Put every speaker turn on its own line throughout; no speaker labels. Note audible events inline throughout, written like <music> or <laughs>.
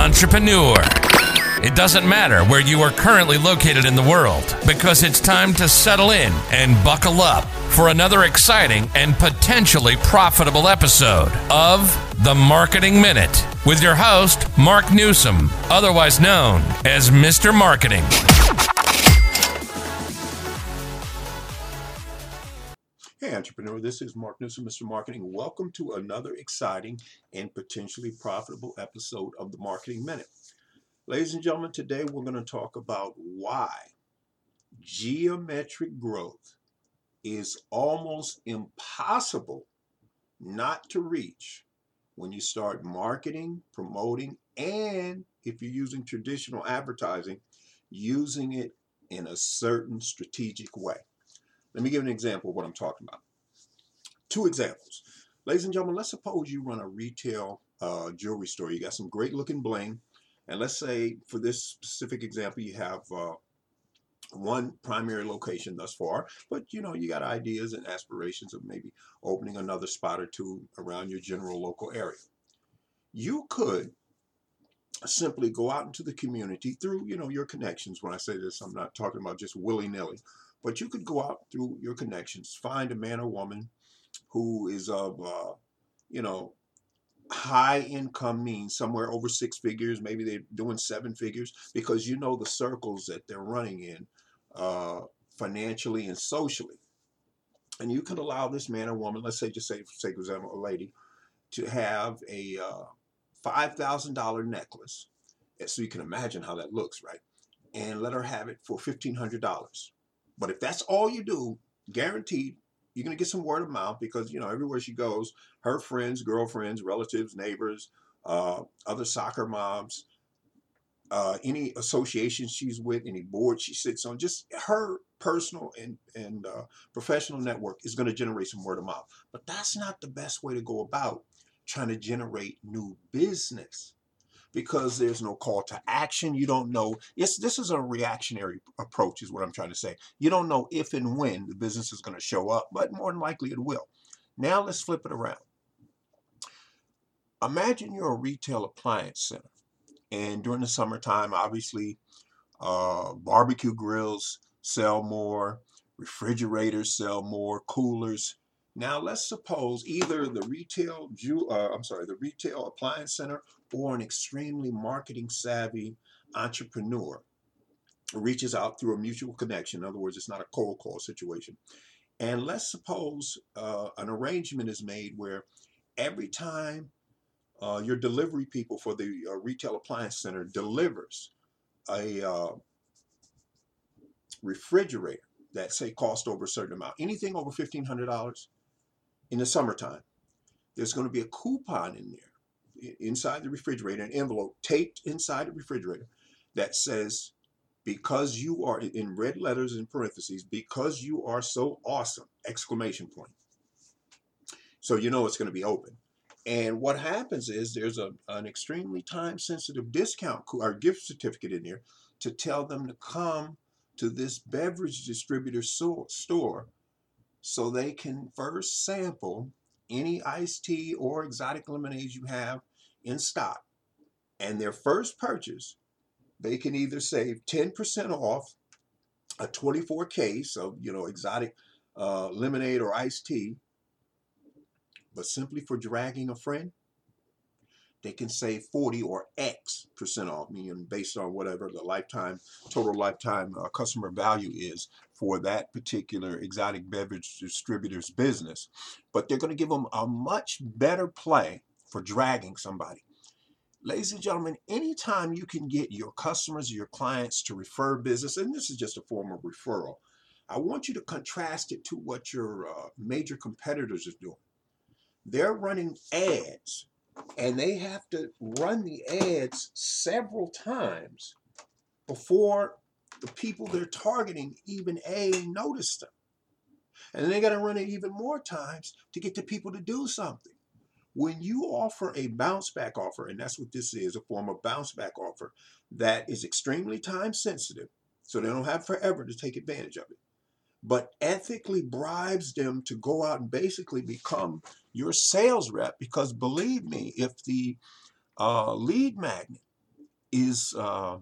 entrepreneur. It doesn't matter where you are currently located in the world because it's time to settle in and buckle up for another exciting and potentially profitable episode of The Marketing Minute with your host, Mark Newsom, otherwise known as Mr. Marketing.
Hey, entrepreneur, this is Mark Newsom, Mr. Marketing. Welcome to another exciting and potentially profitable episode of the Marketing Minute. Ladies and gentlemen, today we're going to talk about why geometric growth is almost impossible not to reach when you start marketing, promoting, and if you're using traditional advertising, using it in a certain strategic way. Let me give an example of what I'm talking about. Two examples. Ladies and gentlemen, let's suppose you run a retail uh, jewelry store. You got some great looking bling. And let's say for this specific example, you have uh, one primary location thus far, but you know, you got ideas and aspirations of maybe opening another spot or two around your general local area. You could simply go out into the community through, you know, your connections. When I say this, I'm not talking about just willy-nilly, but you could go out through your connections, find a man or woman who is of, uh, you know, high income means somewhere over six figures. Maybe they're doing seven figures because you know the circles that they're running in uh, financially and socially. And you could allow this man or woman, let's say, just say, for sake of example, a lady, to have a uh, $5,000 necklace. So you can imagine how that looks, right? And let her have it for $1,500. But if that's all you do, guaranteed, you're going to get some word of mouth because, you know, everywhere she goes, her friends, girlfriends, relatives, neighbors, uh, other soccer moms, uh, any association she's with, any board she sits on, just her personal and, and uh, professional network is going to generate some word of mouth. But that's not the best way to go about trying to generate new business because there's no call to action. You don't know. This is a reactionary approach, is what I'm trying to say. You don't know if and when the business is going to show up, but more than likely it will. Now let's flip it around. Imagine you're a retail appliance center, and during the summertime, obviously, uh, barbecue grills sell more, refrigerators sell more, coolers. Now let's suppose either the retail, uh, I'm sorry, the retail appliance center or an extremely marketing savvy entrepreneur reaches out through a mutual connection. In other words, it's not a cold call situation. And let's suppose uh, an arrangement is made where every time uh, your delivery people for the uh, retail appliance center delivers a uh, refrigerator that say cost over a certain amount, anything over $1,500 in the summertime, there's going to be a coupon in there inside the refrigerator, an envelope taped inside the refrigerator that says, because you are in red letters in parentheses, because you are so awesome, exclamation point. So you know it's going to be open. And what happens is there's a, an extremely time sensitive discount or gift certificate in there to tell them to come to this beverage distributor store so they can first sample any iced tea or exotic lemonades you have in stock. And their first purchase, they can either save 10% off a 24 case of, you know, exotic uh, lemonade or iced tea, but simply for dragging a friend, they can save 40 or X percent off, meaning based on whatever the lifetime, total lifetime uh, customer value is for that particular exotic beverage distributor's business. But they're going to give them a much better play for dragging somebody. Ladies and gentlemen, anytime you can get your customers your clients to refer business, and this is just a form of referral, I want you to contrast it to what your uh, major competitors are doing. They're running ads, and they have to run the ads several times before the people they're targeting even A, notice them. And they got to run it even more times to get the people to do something. When you offer a bounce back offer, and that's what this is a form of bounce back offer that is extremely time sensitive, so they don't have forever to take advantage of it, but ethically bribes them to go out and basically become your sales rep because believe me, if the uh, lead magnet is uh,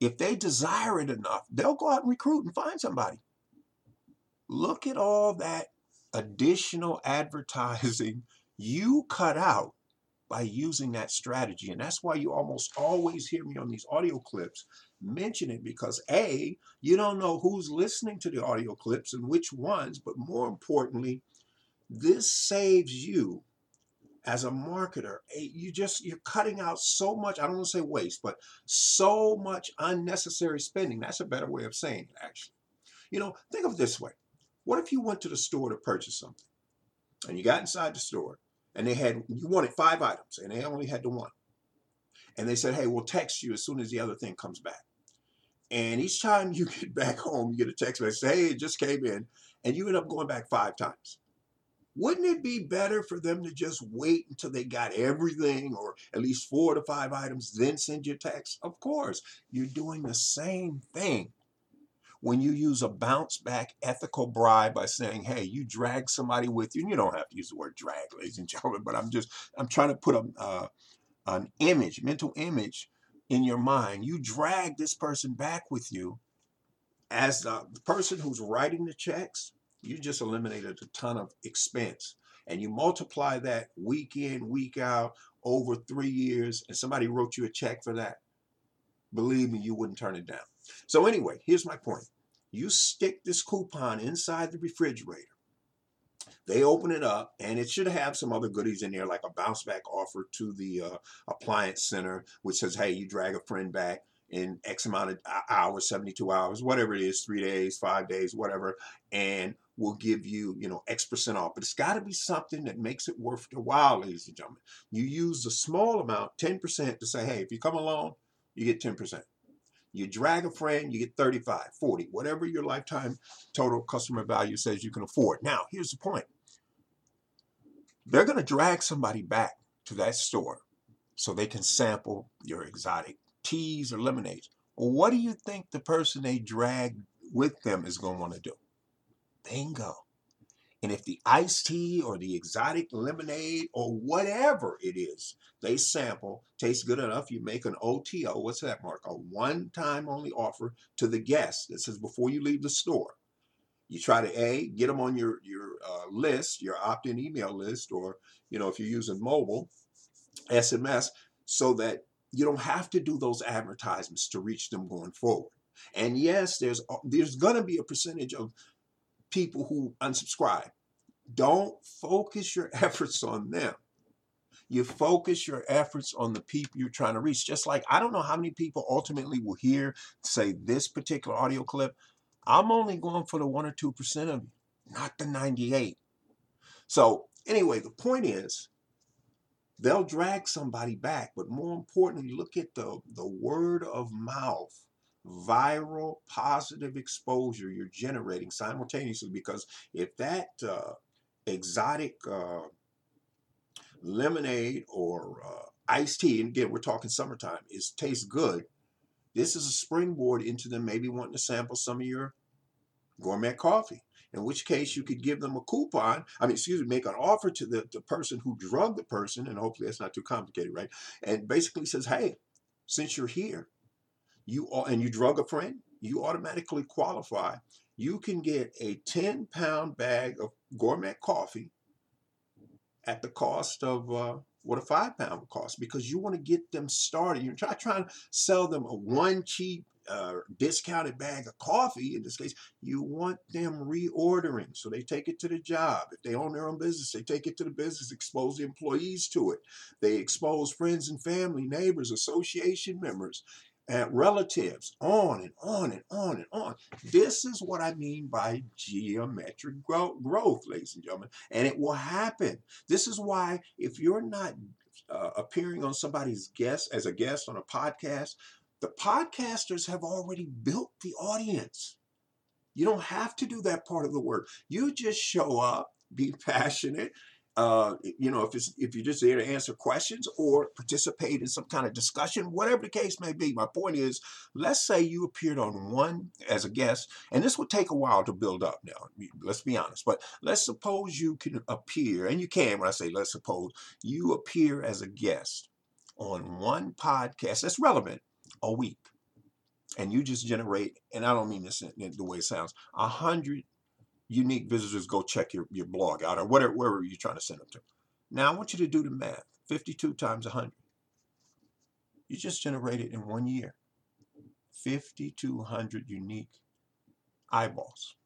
if they desire it enough, they'll go out and recruit and find somebody. Look at all that additional advertising you cut out by using that strategy. And that's why you almost always hear me on these audio clips mention it because A, you don't know who's listening to the audio clips and which ones, but more importantly, this saves you as a marketer. You just you're cutting out so much, I don't want to say waste, but so much unnecessary spending. That's a better way of saying it, actually. You know, think of it this way. What if you went to the store to purchase something and you got inside the store and they had you wanted five items and they only had the one and they said hey we'll text you as soon as the other thing comes back and each time you <laughs> get back home you get a text message hey it just came in and you end up going back five times. Wouldn't it be better for them to just wait until they got everything or at least four to five items then send you a text? Of course you're doing the same thing. When you use a bounce back ethical bribe by saying, hey, you drag somebody with you, and you don't have to use the word drag, ladies and gentlemen, but I'm just, I'm trying to put a, uh, an image, mental image in your mind. You drag this person back with you as the person who's writing the checks, you just eliminated a ton of expense. And you multiply that week in, week out, over three years, and somebody wrote you a check for that. Believe me, you wouldn't turn it down. So, anyway, here's my point you stick this coupon inside the refrigerator. They open it up, and it should have some other goodies in there, like a bounce back offer to the uh, appliance center, which says, hey, you drag a friend back in X amount of hours, 72 hours, whatever it is, three days, five days, whatever, and we'll give you, you know, X percent off. But it's got to be something that makes it worth your while, ladies and gentlemen. You use a small amount, 10%, to say, hey, if you come along, you get 10%. You drag a friend, you get 35, 40, whatever your lifetime total customer value says you can afford. Now, here's the point. They're going to drag somebody back to that store so they can sample your exotic teas or lemonades. what do you think the person they drag with them is going to want to do? Bingo. And if the iced tea or the exotic lemonade or whatever it is they sample tastes good enough, you make an OTO. What's that, Mark? A one time only offer to the guest that says before you leave the store. You try to A, get them on your, your uh, list, your opt in email list, or you know if you're using mobile, SMS, so that you don't have to do those advertisements to reach them going forward. And yes, there's there's going to be a percentage of people who unsubscribe. Don't focus your <laughs> efforts on them. You focus your efforts on the people you're trying to reach. Just like I don't know how many people ultimately will hear, say, this particular audio clip. I'm only going for the one or two percent of you, not the 98. So anyway, the point is they'll drag somebody back, but more importantly, look at the, the word of mouth viral positive exposure you're generating simultaneously because if that uh, exotic uh, lemonade or uh, iced tea and again we're talking summertime is tastes good this is a springboard into them maybe wanting to sample some of your gourmet coffee in which case you could give them a coupon i mean excuse me make an offer to the, the person who drugged the person and hopefully that's not too complicated right? And basically says hey since you're here you are, and you drug a friend, you automatically qualify. You can get a 10 pound bag of gourmet coffee at the cost of uh, what a five pound would cost because you want to get them started. You're try, trying to sell them a one cheap uh, discounted bag of coffee. In this case, you want them reordering. So they take it to the job. If they own their own business, they take it to the business, expose the employees to it. They expose friends and family, neighbors, association members and relatives, on and on and on and on. This is what I mean by geometric growth, ladies and gentlemen, and it will happen. This is why if you're not uh, appearing on somebody's guest as a guest on a podcast, the podcasters have already built the audience. You don't have to do that part of the work. You just show up, be <laughs> passionate, uh, you know, if it's if you're just there to answer questions or participate in some kind of discussion, whatever the case may be. My point is, let's say you appeared on one as a guest, and this would take a while to build up. Now, let's be honest, but let's suppose you can appear, and you can. When I say let's suppose you appear as a guest on one podcast that's relevant a week, and you just generate, and I don't mean this in the way it sounds, a hundred unique visitors go check your, your blog out or whatever wherever you're trying to send them to. Now I want you to do the math. 52 times 100. You just generated in one year 5,200 unique eyeballs.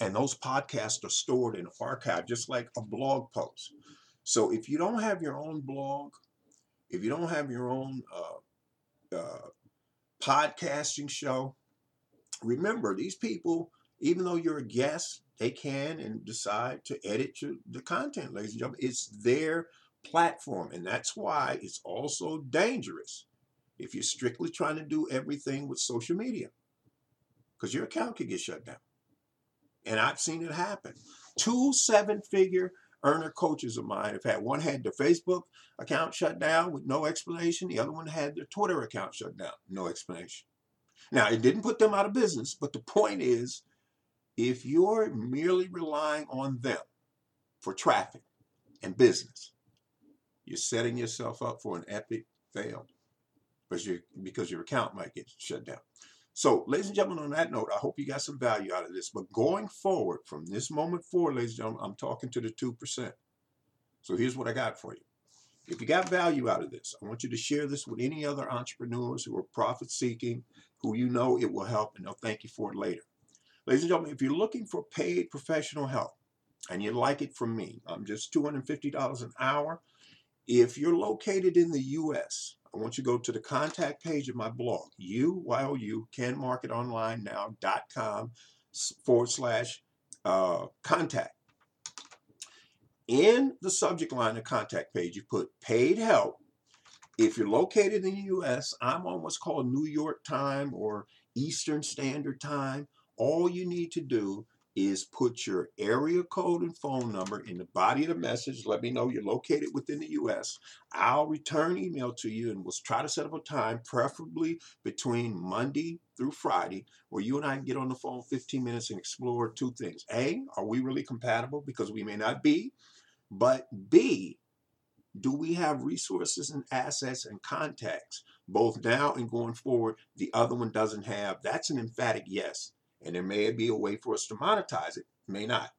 And those podcasts are stored in archive just like a blog post. So if you don't have your own blog, if you don't have your own uh, uh, podcasting show, remember these people, even though you're a guest, they can and decide to edit your, the content, ladies and gentlemen. It's their platform, and that's why it's also dangerous if you're strictly trying to do everything with social media, because your account could get shut down. And I've seen it happen. Two seven-figure earner coaches of mine have had one had their Facebook account shut down with no explanation. The other one had their Twitter account shut down, no explanation. Now it didn't put them out of business, but the point is, if you're merely relying on them for traffic and business, you're setting yourself up for an epic fail because, you, because your account might get shut down. So, ladies and gentlemen, on that note, I hope you got some value out of this. But going forward, from this moment forward, ladies and gentlemen, I'm talking to the 2%. So here's what I got for you. If you got value out of this, I want you to share this with any other entrepreneurs who are profit seeking, who you know it will help, and they'll thank you for it later. Ladies and gentlemen, if you're looking for paid professional help and you'd like it from me, I'm just $250 an hour. If you're located in the U.S., I want you to go to the contact page of my blog, UYOU, canmarketonlinenow.com forward slash uh, contact. In the subject line of contact page, you put paid help. If you're located in the U.S., I'm on what's called New York time or Eastern Standard Time all you need to do is put your area code and phone number in the body of the message. Let me know you're located within the US. I'll return email to you and we'll try to set up a time, preferably between Monday through Friday, where you and I can get on the phone 15 minutes and explore two things. A, are we really compatible? Because we may not be. But B, do we have resources and assets and contacts, both now and going forward, the other one doesn't have? That's an emphatic yes and there may be a way for us to monetize it, may not.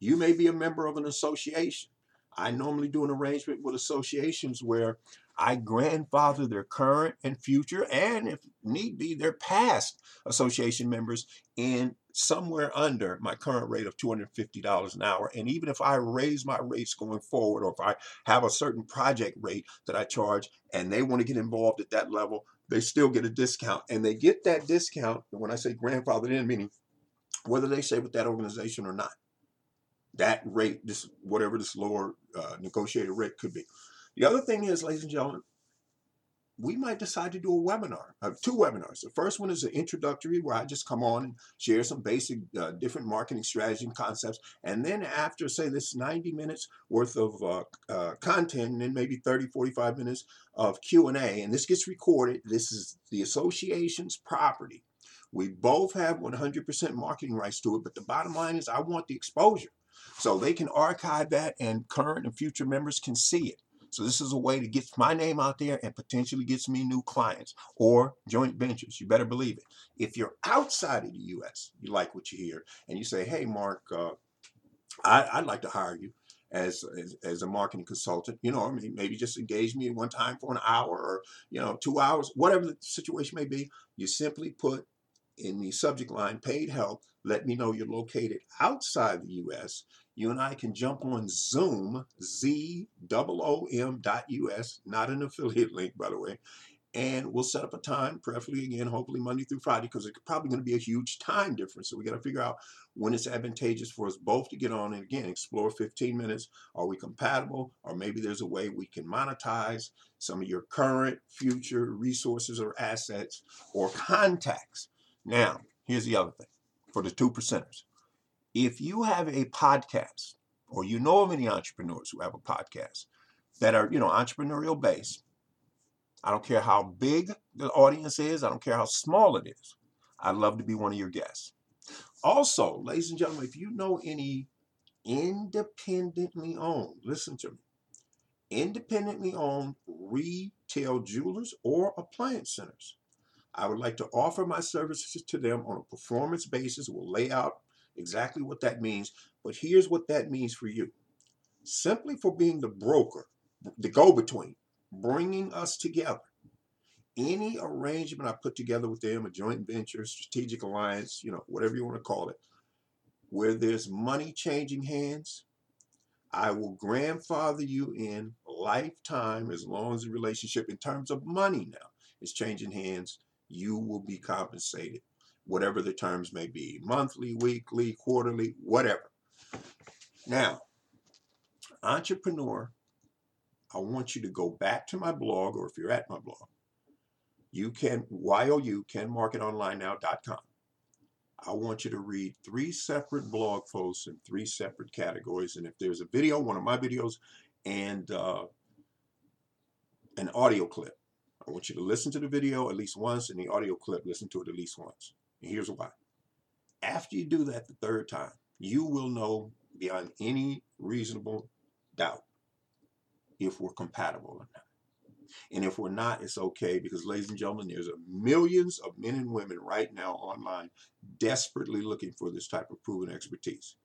You may be a member of an association. I normally do an arrangement with associations where I grandfather their current and future, and if need be, their past association members in somewhere under my current rate of $250 an hour. And even if I raise my rates going forward, or if I have a certain project rate that I charge and they want to get involved at that level, they still get a discount. And they get that discount, when I say grandfathered in, meaning whether they stay with that organization or not. That rate, this whatever this lower uh, negotiated rate could be. The other thing is, ladies and gentlemen, we might decide to do a webinar, uh, two webinars. The first one is an introductory where I just come on and share some basic uh, different marketing strategy and concepts. And then after, say, this 90 minutes worth of uh, uh content and then maybe 30, 45 minutes of Q&A, and this gets recorded. This is the association's property. We both have 100% marketing rights to it, but the bottom line is I want the exposure. So they can archive that and current and future members can see it. So this is a way to get my name out there and potentially gets me new clients or joint ventures. You better believe it. If you're outside of the U.S., you like what you hear, and you say, "Hey, Mark, uh, I, would like to hire you." As, as, as a marketing consultant, you know, I mean, maybe just engage me one time for an hour or you know two hours, whatever the situation may be. You simply put in the subject line paid help. Let me know you're located outside the U.S you and I can jump on Zoom, Z-O-O-M dot U-S, not an affiliate link, by the way, and we'll set up a time, preferably again, hopefully Monday through Friday, because it's probably going to be a huge time difference. So we got to figure out when it's advantageous for us both to get on and again explore 15 minutes. Are we compatible? Or maybe there's a way we can monetize some of your current, future resources or assets or contacts. Now, here's the other thing for the two percenters. If you have a podcast or you know of any entrepreneurs who have a podcast that are, you know, entrepreneurial based, I don't care how big the audience is, I don't care how small it is. I'd love to be one of your guests. Also, ladies and gentlemen, if you know any independently owned, listen to me, independently owned retail jewelers or appliance centers. I would like to offer my services to them on a performance basis. We'll lay out exactly what that means, but here's what that means for you. Simply for being the broker, the go between, bringing us together. Any arrangement I put together with them, a joint venture, strategic alliance, you know, whatever you want to call it, where there's money changing hands, I will grandfather you in lifetime as long as the relationship, in terms of money now, is changing hands. You will be compensated, whatever the terms may be monthly, weekly, quarterly, whatever. Now, entrepreneur, I want you to go back to my blog, or if you're at my blog, you can, Y-O-U, canmarketonlinenow.com. I want you to read three separate blog posts in three separate categories. And if there's a video, one of my videos, and uh, an audio clip, I want you to listen to the video at least once and the audio clip, listen to it at least once. And here's why. After you do that the third time, you will know beyond any reasonable doubt if we're compatible or not. And if we're not, it's okay because, ladies and gentlemen, there's millions of men and women right now online desperately looking for this type of proven expertise.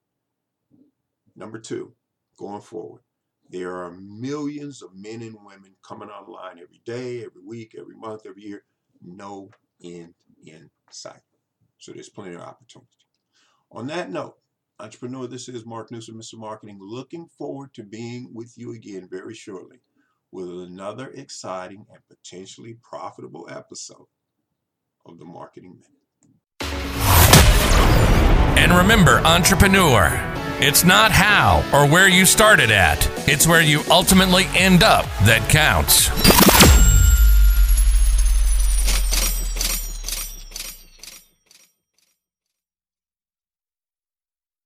Number two, going forward, there are millions of men and women coming online every day, every week, every month, every year. No end in sight. So there's plenty of opportunity. On that note, entrepreneur, this is Mark Newsom, Mr. Marketing, looking forward to being with you again very shortly with another exciting and potentially profitable episode of the Marketing Minute.
And remember, entrepreneur, it's not how or where you started at, it's where you ultimately end up that counts.